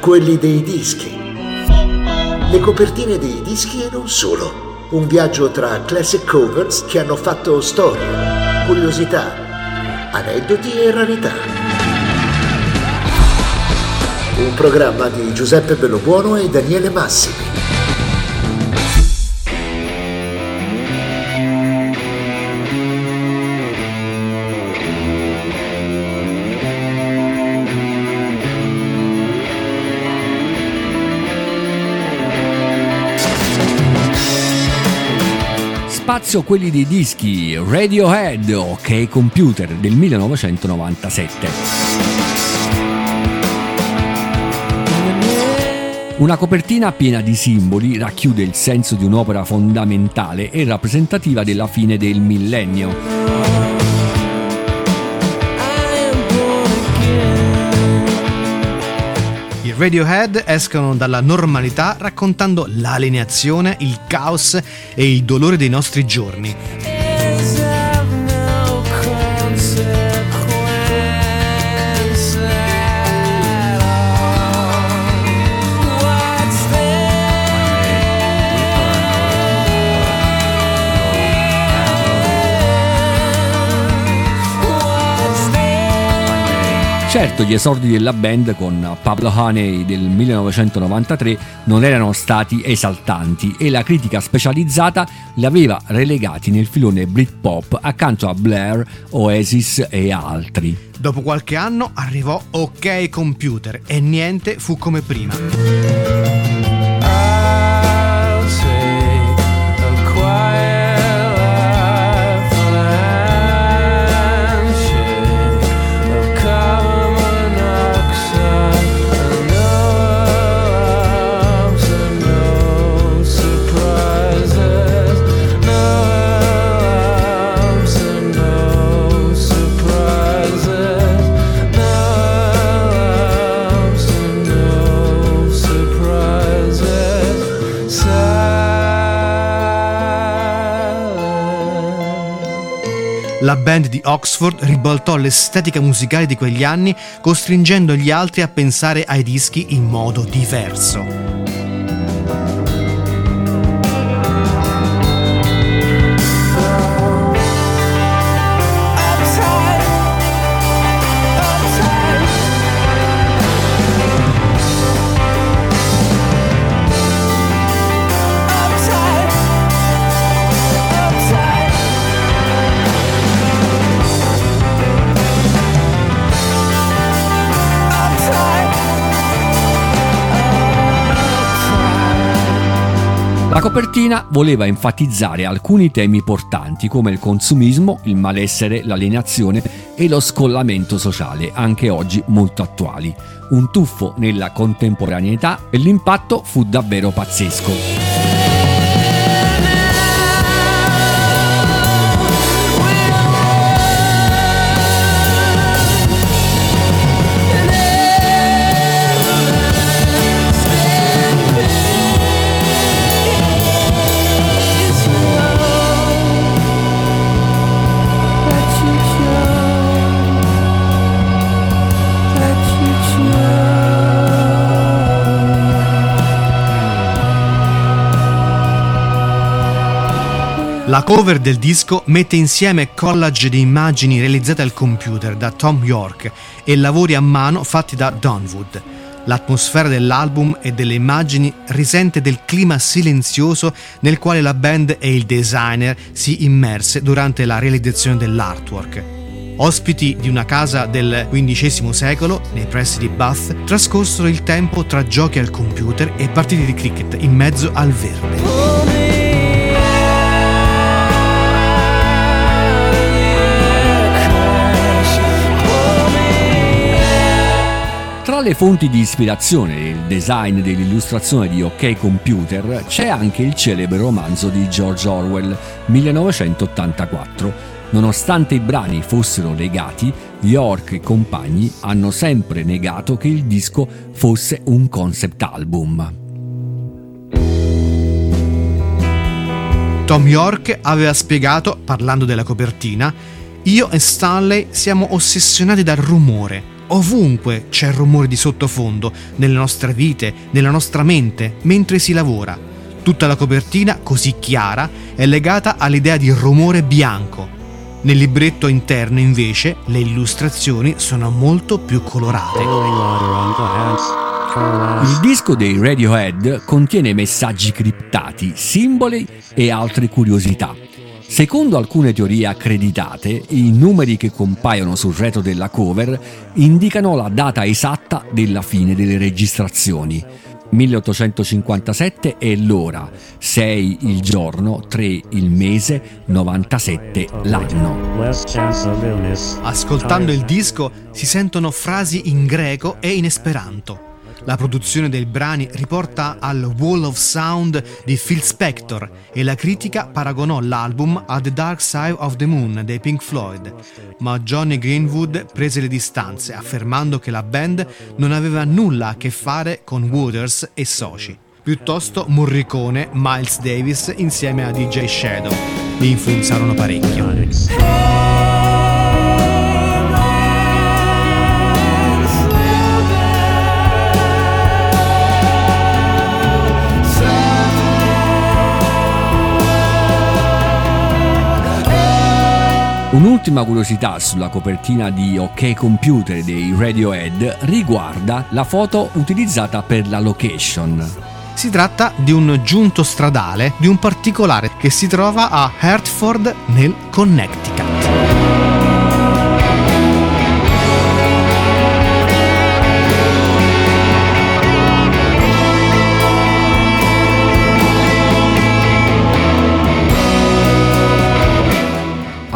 quelli dei dischi. Le copertine dei dischi e non solo. Un viaggio tra classic covers che hanno fatto storia, curiosità, aneddoti e rarità. Un programma di Giuseppe Bellobuono e Daniele Massimi. Spazio quelli dei dischi Radiohead OK Computer del 1997. Una copertina piena di simboli racchiude il senso di un'opera fondamentale e rappresentativa della fine del millennio. Radiohead escono dalla normalità raccontando l'alienazione, il caos e il dolore dei nostri giorni. Certo, gli esordi della band con Pablo Honey del 1993 non erano stati esaltanti e la critica specializzata li aveva relegati nel filone Britpop accanto a Blair, Oasis e altri. Dopo qualche anno arrivò OK Computer e niente fu come prima. La band di Oxford ribaltò l'estetica musicale di quegli anni, costringendo gli altri a pensare ai dischi in modo diverso. Copertina voleva enfatizzare alcuni temi portanti come il consumismo, il malessere, l'alienazione e lo scollamento sociale, anche oggi molto attuali. Un tuffo nella contemporaneità e l'impatto fu davvero pazzesco. La cover del disco mette insieme collage di immagini realizzate al computer da Tom York e lavori a mano fatti da Donwood. L'atmosfera dell'album e delle immagini risente del clima silenzioso nel quale la band e il designer si immerse durante la realizzazione dell'artwork. Ospiti di una casa del XV secolo, nei pressi di Bath, trascorsero il tempo tra giochi al computer e partite di cricket in mezzo al verde. Tra le fonti di ispirazione del design dell'illustrazione di OK Computer c'è anche il celebre romanzo di George Orwell 1984. Nonostante i brani fossero legati, York e compagni hanno sempre negato che il disco fosse un concept album. Tom York aveva spiegato, parlando della copertina, io e Stanley siamo ossessionati dal rumore ovunque c'è rumore di sottofondo, nelle nostre vite, nella nostra mente, mentre si lavora. Tutta la copertina, così chiara, è legata all'idea di rumore bianco. Nel libretto interno, invece, le illustrazioni sono molto più colorate. Il disco dei Radiohead contiene messaggi criptati, simboli e altre curiosità. Secondo alcune teorie accreditate, i numeri che compaiono sul retro della cover indicano la data esatta della fine delle registrazioni. 1857 è l'ora, 6 il giorno, 3 il mese, 97 l'anno. Ascoltando il disco si sentono frasi in greco e in esperanto. La produzione dei brani riporta al Wall of Sound di Phil Spector e la critica paragonò l'album a The Dark Side of the Moon dei Pink Floyd, ma Johnny Greenwood prese le distanze affermando che la band non aveva nulla a che fare con Waters e soci. Piuttosto Morricone, Miles Davis insieme a DJ Shadow li influenzarono parecchio. Un'ultima curiosità sulla copertina di OK Computer dei Radiohead riguarda la foto utilizzata per la location. Si tratta di un giunto stradale di un particolare che si trova a Hertford nel Connecticut.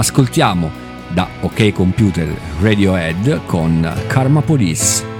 Ascoltiamo da OK Computer Radiohead con Karma Police.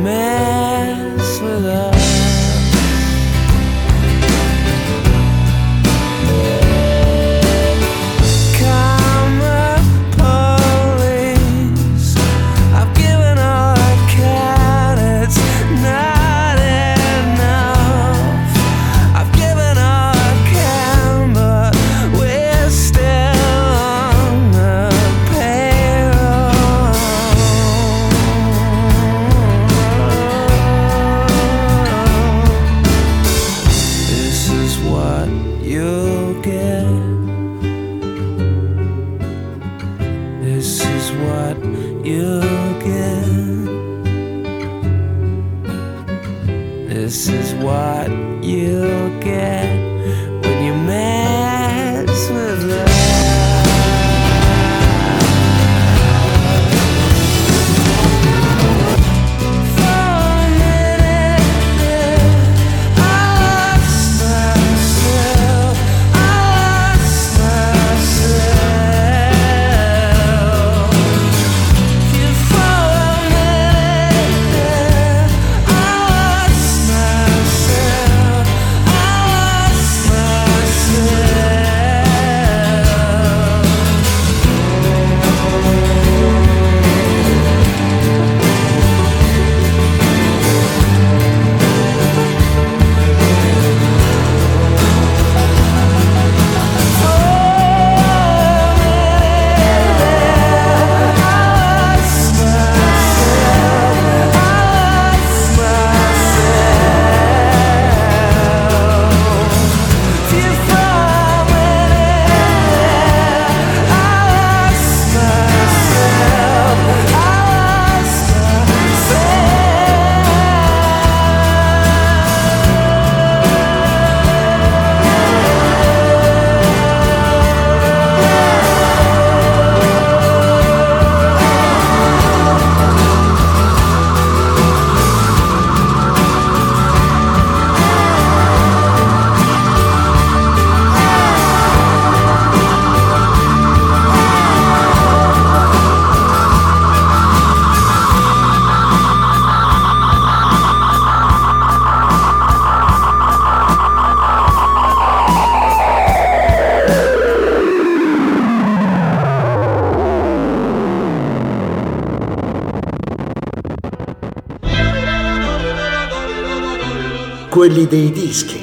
mess with us. This is what you'll get. Quelli dei dischi.